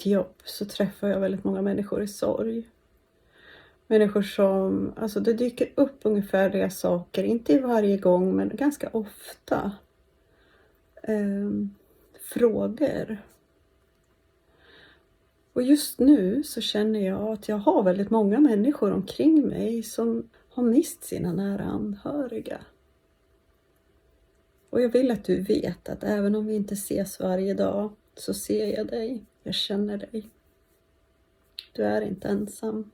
mitt jobb så träffar jag väldigt många människor i sorg. Människor som, alltså det dyker upp ungefärliga saker, inte varje gång men ganska ofta. Eh, frågor. Och just nu så känner jag att jag har väldigt många människor omkring mig som har mist sina nära anhöriga. Och jag vill att du vet att även om vi inte ses varje dag så ser jag dig, jag känner dig. Du är inte ensam.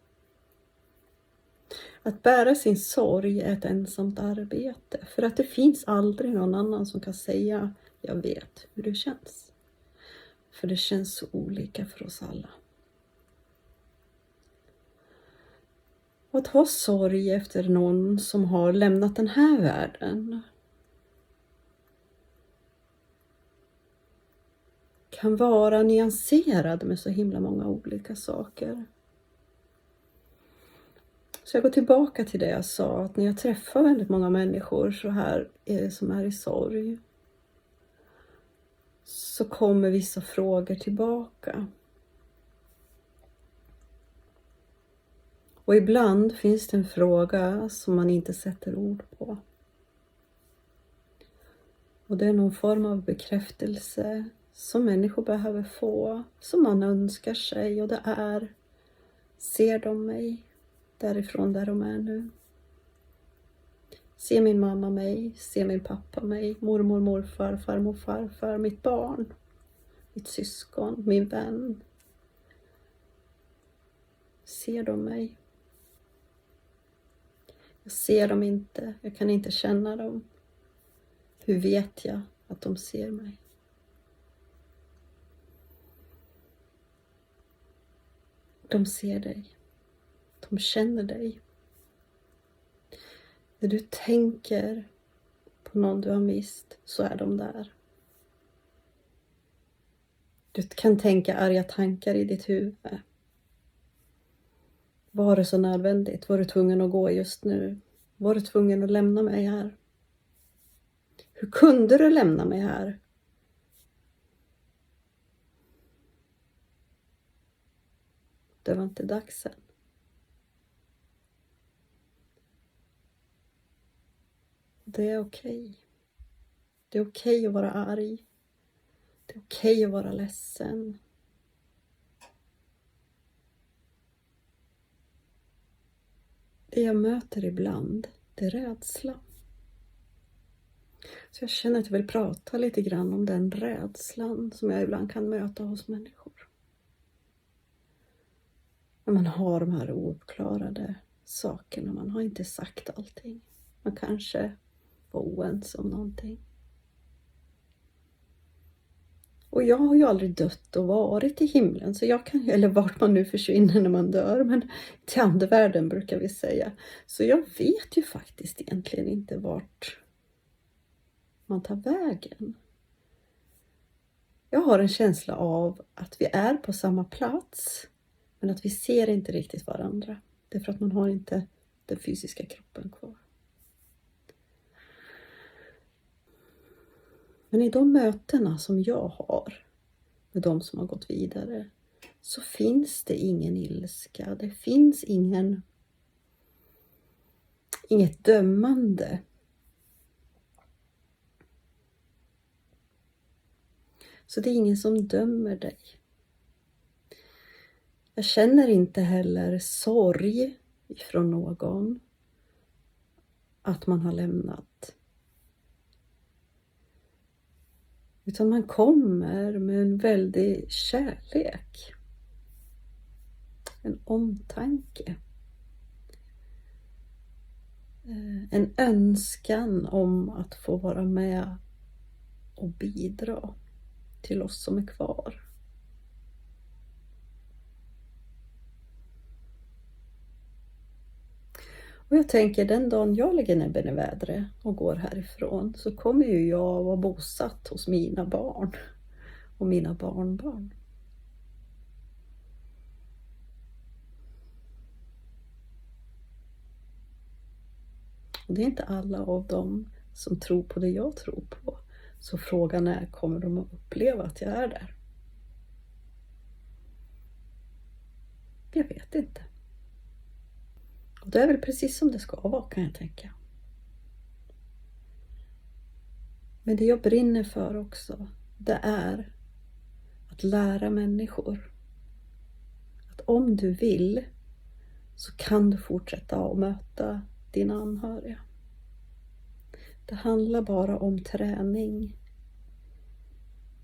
Att bära sin sorg är ett ensamt arbete för att det finns aldrig någon annan som kan säga jag vet hur det känns. För det känns så olika för oss alla. Och att ha sorg efter någon som har lämnat den här världen kan vara nyanserad med så himla många olika saker. Så jag går tillbaka till det jag sa, att när jag träffar väldigt många människor så här eh, som är i sorg så kommer vissa frågor tillbaka. Och ibland finns det en fråga som man inte sätter ord på. Och det är någon form av bekräftelse som människor behöver få, som man önskar sig och det är Ser de mig därifrån där de är nu? Ser min mamma mig? Ser min pappa mig? Mormor, morfar, farmor, farfar, mitt barn, mitt syskon, min vän? Ser de mig? Jag ser dem inte, jag kan inte känna dem. Hur vet jag att de ser mig? De ser dig. De känner dig. När du tänker på någon du har mist så är de där. Du kan tänka arga tankar i ditt huvud. Var det så nödvändigt? Var du tvungen att gå just nu? Var du tvungen att lämna mig här? Hur kunde du lämna mig här? Det var inte dags än. Det är okej. Okay. Det är okej okay att vara arg. Det är okej okay att vara ledsen. Det jag möter ibland, det är rädsla. Så jag känner att jag vill prata lite grann om den rädslan som jag ibland kan möta hos människor. När man har de här ouppklarade sakerna, man har inte sagt allting. Man kanske var oense om någonting. Och jag har ju aldrig dött och varit i himlen, så jag kan, eller vart man nu försvinner när man dör, men till andevärlden brukar vi säga. Så jag vet ju faktiskt egentligen inte vart man tar vägen. Jag har en känsla av att vi är på samma plats, men att vi ser inte riktigt varandra. Det är för att man har inte den fysiska kroppen kvar. Men i de mötena som jag har med de som har gått vidare så finns det ingen ilska. Det finns ingen inget dömande. Så det är ingen som dömer dig. Jag känner inte heller sorg ifrån någon att man har lämnat. Utan man kommer med en väldig kärlek. En omtanke. Eh, en önskan om att få vara med och bidra till oss som är kvar. Och jag tänker den dagen jag lägger näbben i vädret och går härifrån så kommer ju jag vara bosatt hos mina barn och mina barnbarn. Och det är inte alla av dem som tror på det jag tror på. Så frågan är, kommer de att uppleva att jag är där? Jag vet inte. Och det är väl precis som det ska vara kan jag tänka. Men det jag brinner för också, det är att lära människor att om du vill så kan du fortsätta att möta dina anhöriga. Det handlar bara om träning.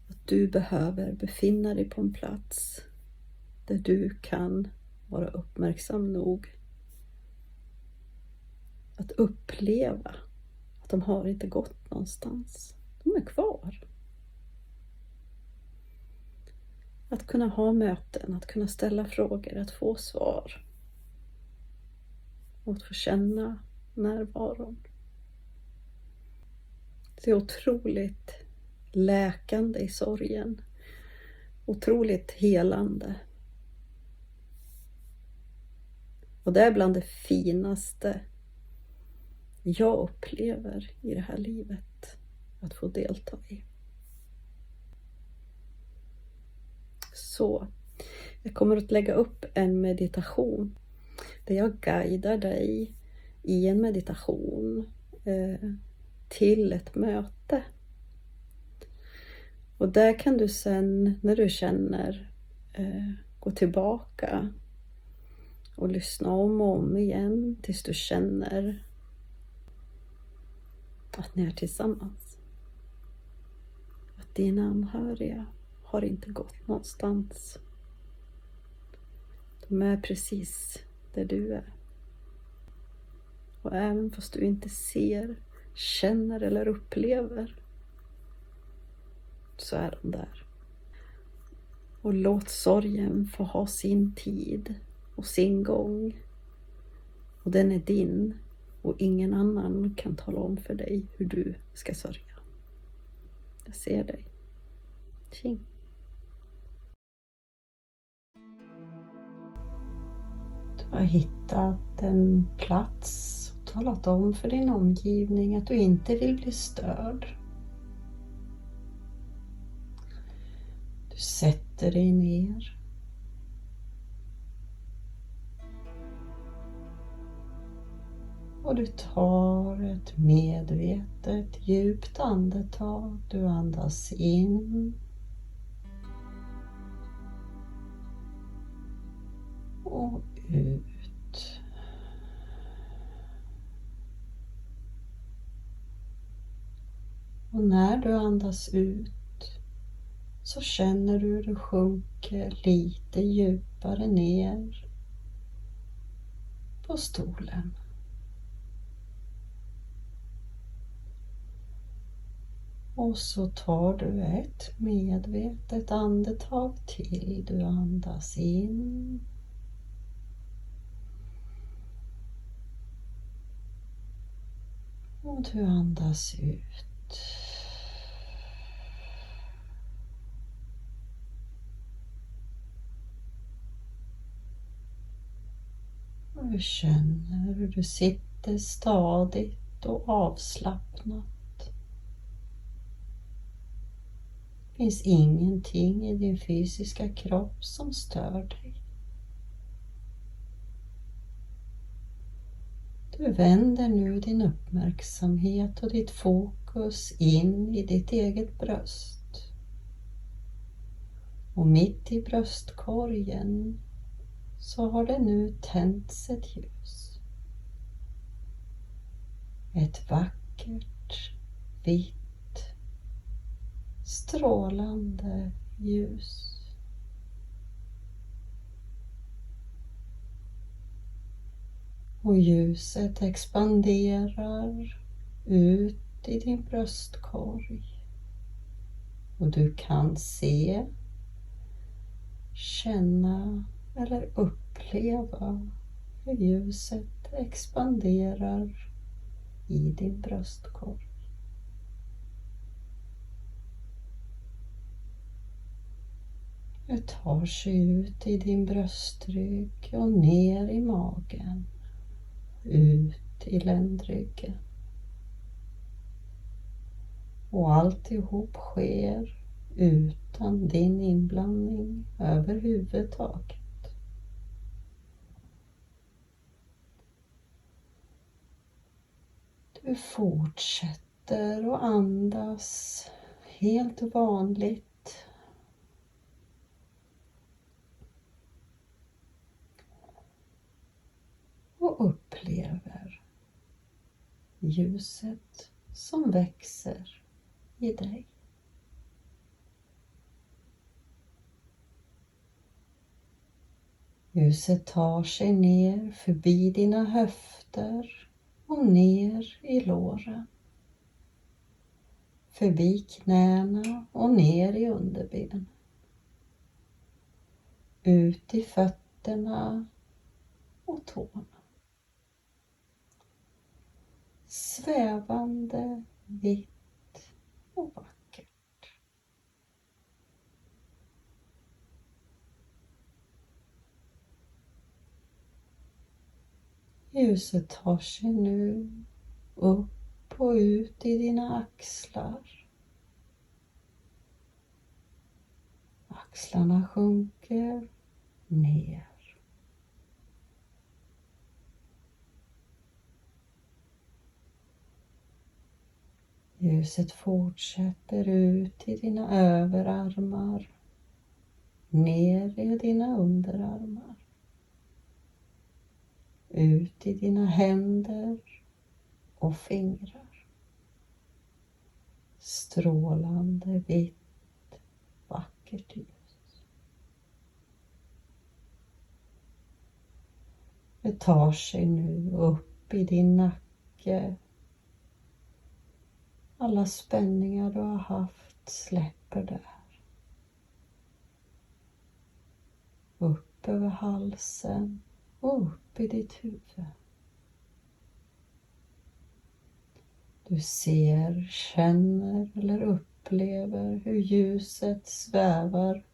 Att du behöver befinna dig på en plats där du kan vara uppmärksam nog att uppleva att de har inte gått någonstans. De är kvar. Att kunna ha möten, att kunna ställa frågor, att få svar. Och att få känna närvaron. Det är otroligt läkande i sorgen. Otroligt helande. Och det är bland det finaste jag upplever i det här livet att få delta i. Så jag kommer att lägga upp en meditation där jag guidar dig i en meditation eh, till ett möte. Och där kan du sen när du känner eh, gå tillbaka och lyssna om och om igen tills du känner att ni är tillsammans. Att dina anhöriga har inte gått någonstans. De är precis där du är. Och även fast du inte ser, känner eller upplever så är de där. Och låt sorgen få ha sin tid och sin gång. Och den är din och ingen annan kan tala om för dig hur du ska sörja. Jag ser dig. Tjing. Du har hittat en plats och talat om för din omgivning att du inte vill bli störd. Du sätter dig ner Och du tar ett medvetet djupt andetag. Du andas in. Och ut. Och när du andas ut så känner du hur du sjunker lite djupare ner på stolen. Och så tar du ett medvetet andetag till. Du andas in. Och du andas ut. Och du känner hur du sitter stadigt och avslappnat. Finns ingenting i din fysiska kropp som stör dig. Du vänder nu din uppmärksamhet och ditt fokus in i ditt eget bröst. Och mitt i bröstkorgen så har det nu tänts ett ljus. Ett vackert, vitt strålande ljus. Och ljuset expanderar ut i din bröstkorg. Och du kan se, känna eller uppleva hur ljuset expanderar i din bröstkorg. tar sig ut i din bröstrygg och ner i magen. Ut i ländryggen. Och alltihop sker utan din inblandning överhuvudtaget. Du fortsätter att andas helt vanligt upplever ljuset som växer i dig. Ljuset tar sig ner förbi dina höfter och ner i låren. Förbi knäna och ner i underbenen. Ut i fötterna och tårna. Svävande, vitt och vackert. Ljuset tar sig nu upp och ut i dina axlar. Axlarna sjunker ner. Ljuset fortsätter ut i dina överarmar, ner i dina underarmar ut i dina händer och fingrar. Strålande vitt, vackert ljus. Det tar sig nu upp i din nacke. Alla spänningar du har haft släpper där. Upp över halsen och upp i ditt huvud. Du ser, känner eller upplever hur ljuset svävar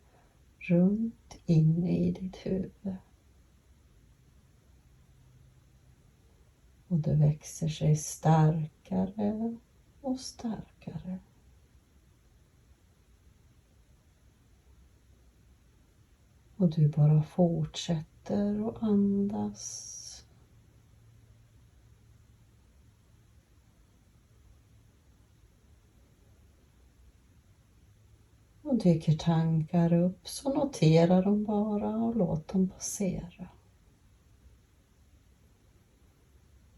runt inne i ditt huvud. Och det växer sig starkare och starkare. Och du bara fortsätter och andas. Och dyker tankar upp så notera dem bara och låt dem passera.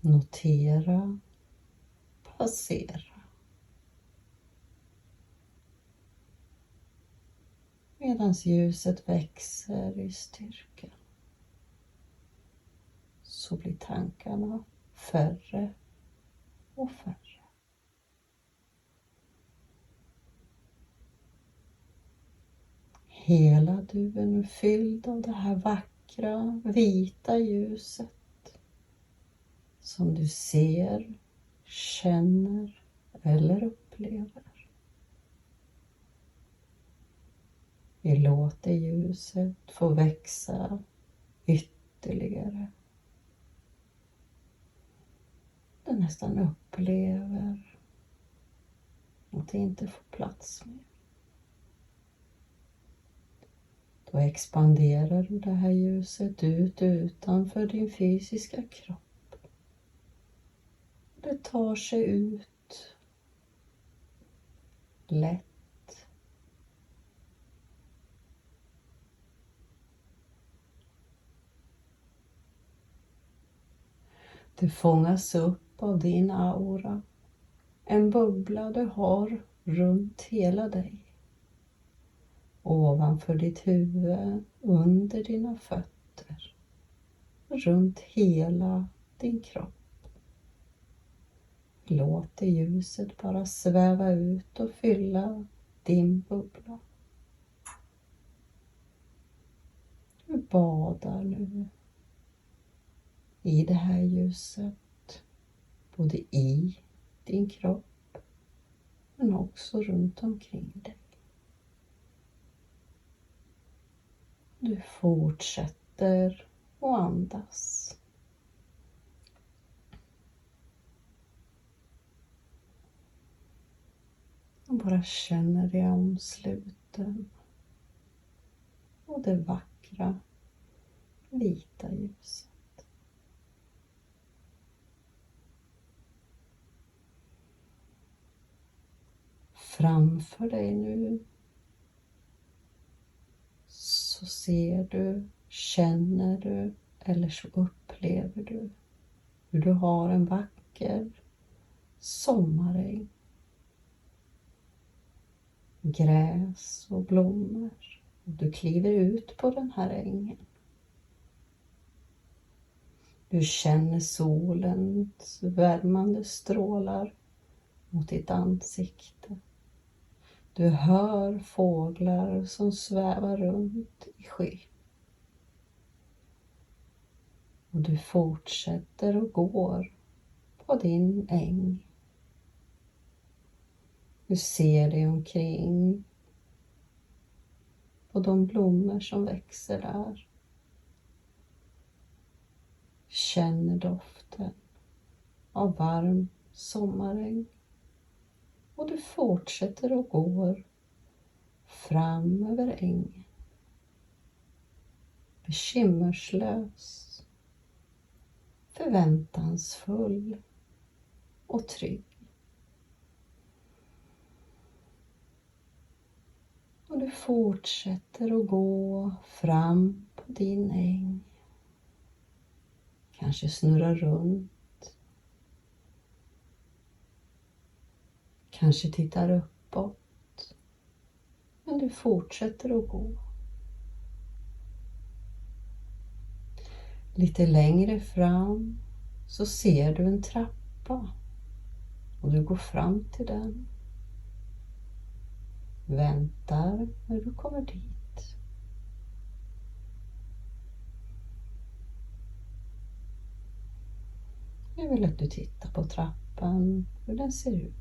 Notera, passera. Medan ljuset växer i styrka så blir tankarna färre och färre. Hela du är nu fylld av det här vackra vita ljuset som du ser, känner eller upplever. Vi låter ljuset få växa ytterligare du nästan upplever att det inte får plats mer. Då expanderar du det här ljuset ut utanför din fysiska kropp. Det tar sig ut lätt Det fångas upp av din aura. En bubbla du har runt hela dig. Ovanför ditt huvud, under dina fötter. Runt hela din kropp. Låt det ljuset bara sväva ut och fylla din bubbla. Du badar nu i det här ljuset både i din kropp men också runt omkring dig. Du fortsätter att andas. Och bara känner dig omsluten och det vackra vita ljuset. Framför dig nu så ser du, känner du eller så upplever du hur du har en vacker sommaräng. Gräs och blommor. Du kliver ut på den här ängen. Du känner solens värmande strålar mot ditt ansikte. Du hör fåglar som svävar runt i skyn. Och du fortsätter och går på din äng. Du ser dig omkring på de blommor som växer där. Känner doften av varm sommaräng och du fortsätter och går fram över ängen. Bekymmerslös, förväntansfull och trygg. Och du fortsätter att gå fram på din äng. Kanske snurra runt Kanske tittar uppåt. Men du fortsätter att gå. Lite längre fram så ser du en trappa och du går fram till den. Väntar när du kommer dit. Jag vill att du tittar på trappan, hur den ser ut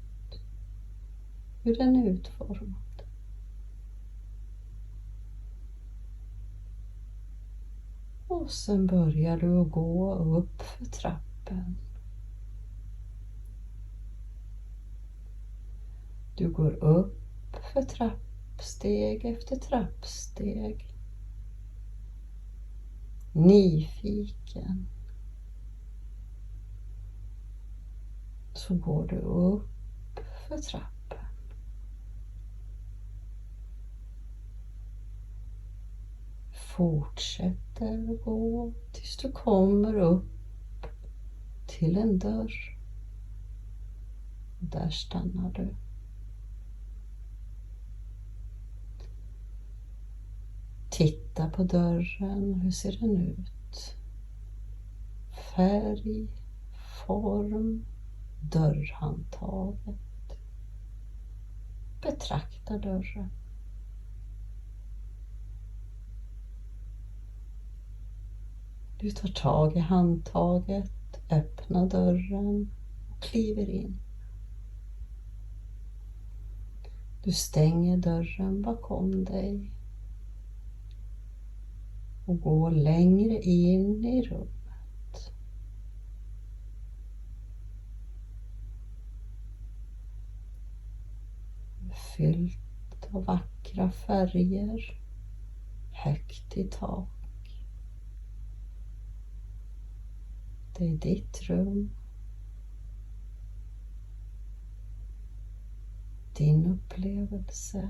hur den är utformad. Och sen börjar du att gå upp för trappen. Du går upp för trappsteg efter trappsteg. Nyfiken. Så går du upp för trappen. Fortsätter gå tills du kommer upp till en dörr. Där stannar du. Titta på dörren, hur ser den ut? Färg, form, dörrhandtaget. Betrakta dörren. Du tar tag i handtaget, öppnar dörren och kliver in. Du stänger dörren bakom dig och går längre in i rummet. Fyllt av vackra färger, högt i tak. Det är ditt rum. Din upplevelse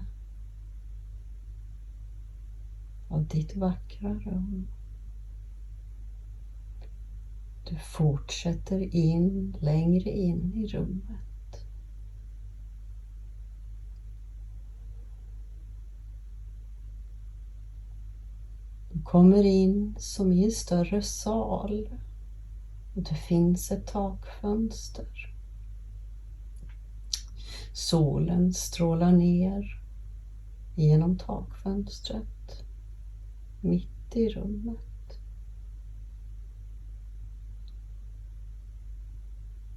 av ditt vackra rum. Du fortsätter in, längre in i rummet. Du kommer in som i en större sal och det finns ett takfönster. Solen strålar ner genom takfönstret mitt i rummet.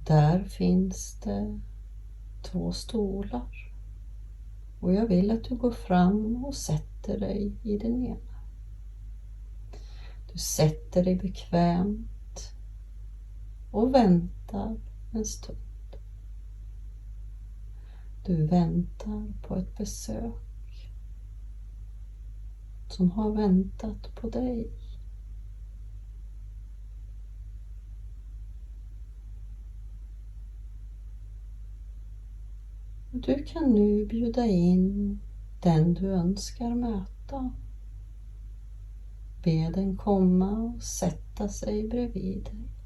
Där finns det två stolar och jag vill att du går fram och sätter dig i den ena. Du sätter dig bekvämt och väntar en stund. Du väntar på ett besök som har väntat på dig. du kan nu bjuda in den du önskar möta. Be den komma och sätta sig bredvid dig.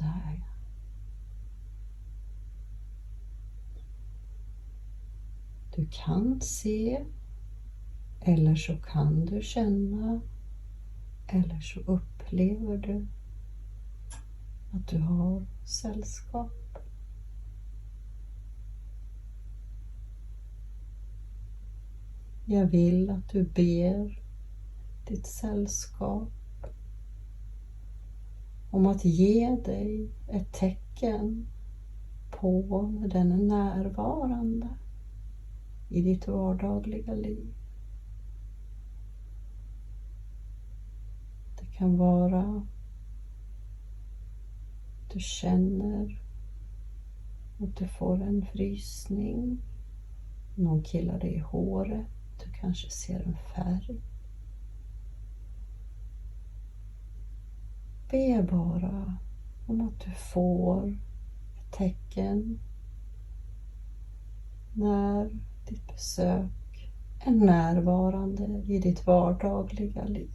Där. Du kan se eller så kan du känna eller så upplever du att du har sällskap. Jag vill att du ber ditt sällskap om att ge dig ett tecken på när den är närvarande i ditt vardagliga liv. Det kan vara du känner att du får en frysning, någon killar dig i håret, du kanske ser en färg. Be bara om att du får ett tecken när ditt besök är närvarande i ditt vardagliga liv.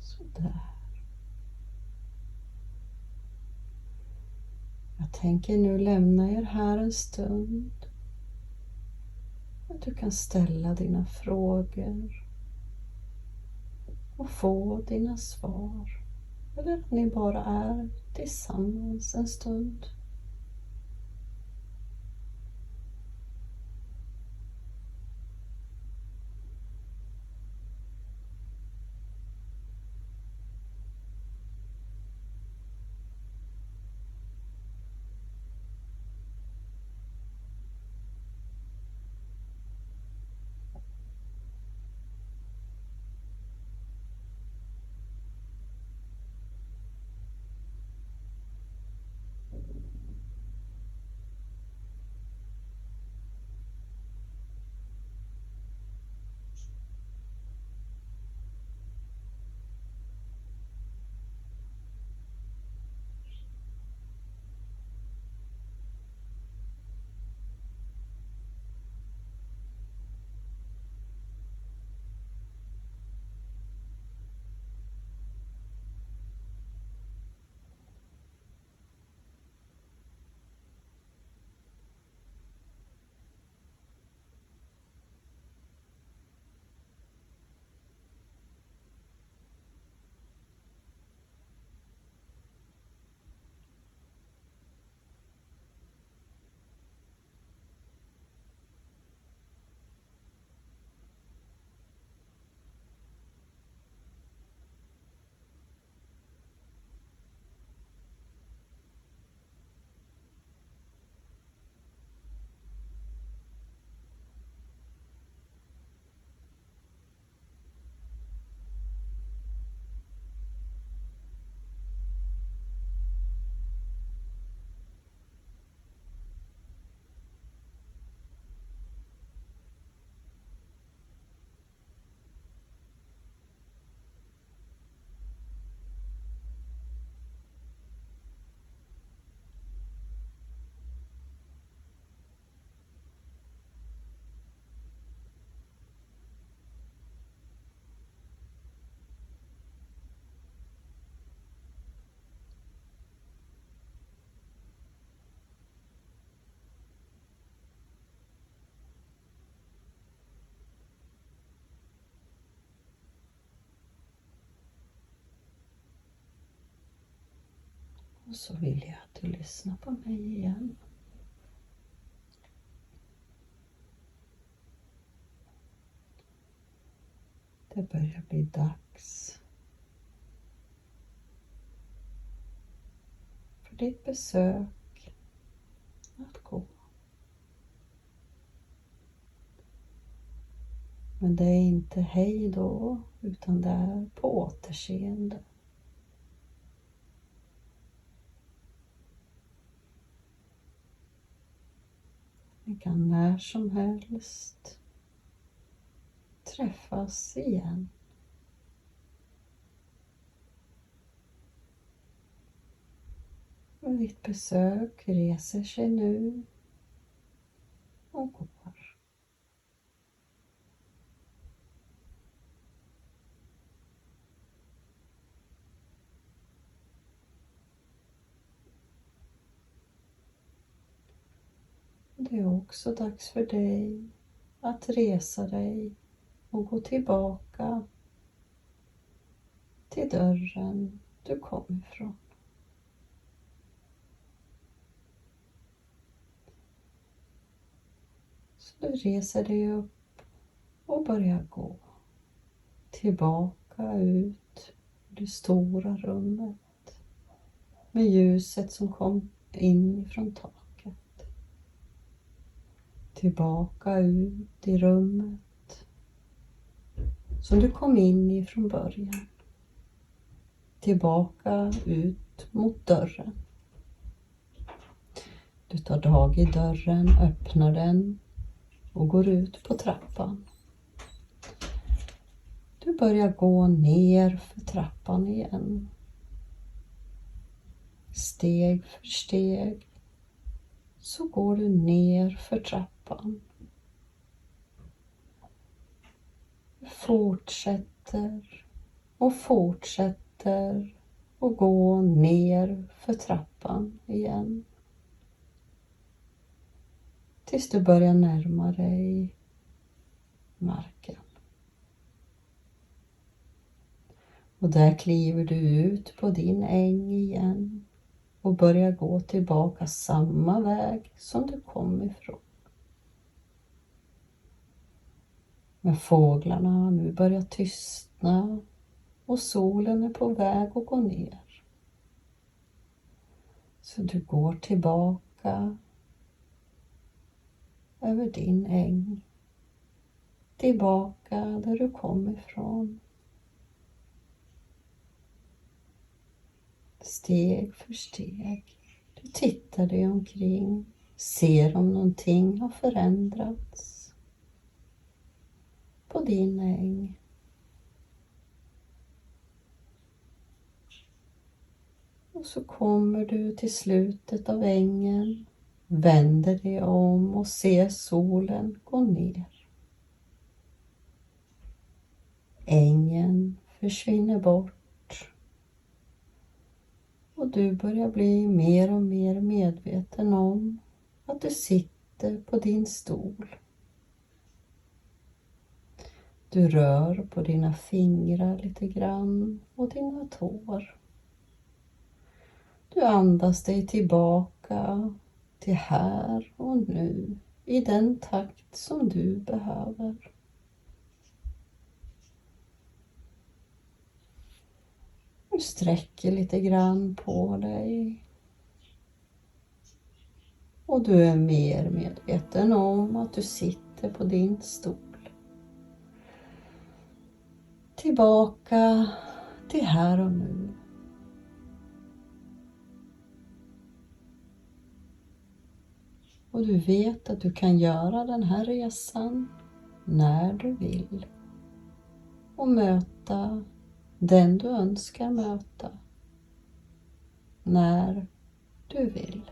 Sådär. Jag tänker nu lämna er här en stund. Att du kan ställa dina frågor och få dina svar. Eller att ni bara är tillsammans en stund. Så vill jag att du lyssnar på mig igen. Det börjar bli dags för ditt besök att gå. Men det är inte hej då, utan det är på återseende. Ni kan när som helst träffas igen. Och ditt besök reser sig nu och går. Det är också dags för dig att resa dig och gå tillbaka till dörren du kom ifrån. Så du reser dig upp och börjar gå tillbaka ut i det stora rummet med ljuset som kom in från taket tillbaka ut i rummet som du kom in i från början. Tillbaka ut mot dörren. Du tar tag i dörren, öppnar den och går ut på trappan. Du börjar gå ner för trappan igen. Steg för steg så går du ner för trappan trappan. Fortsätter och fortsätter och gå ner för trappan igen. Tills du börjar närma dig marken. Och där kliver du ut på din äng igen och börjar gå tillbaka samma väg som du kom ifrån. Men fåglarna har nu börjat tystna och solen är på väg att gå ner. Så du går tillbaka över din äng. Tillbaka där du kom ifrån. Steg för steg. Du tittar dig omkring, ser om någonting har förändrats på din äng. Och så kommer du till slutet av ängen, vänder dig om och ser solen gå ner. Ängen försvinner bort och du börjar bli mer och mer medveten om att du sitter på din stol. Du rör på dina fingrar lite grann och dina tår. Du andas dig tillbaka till här och nu i den takt som du behöver. Du sträcker lite grann på dig. Och du är mer medveten om att du sitter på din stol tillbaka till här och nu. Och du vet att du kan göra den här resan när du vill och möta den du önskar möta när du vill.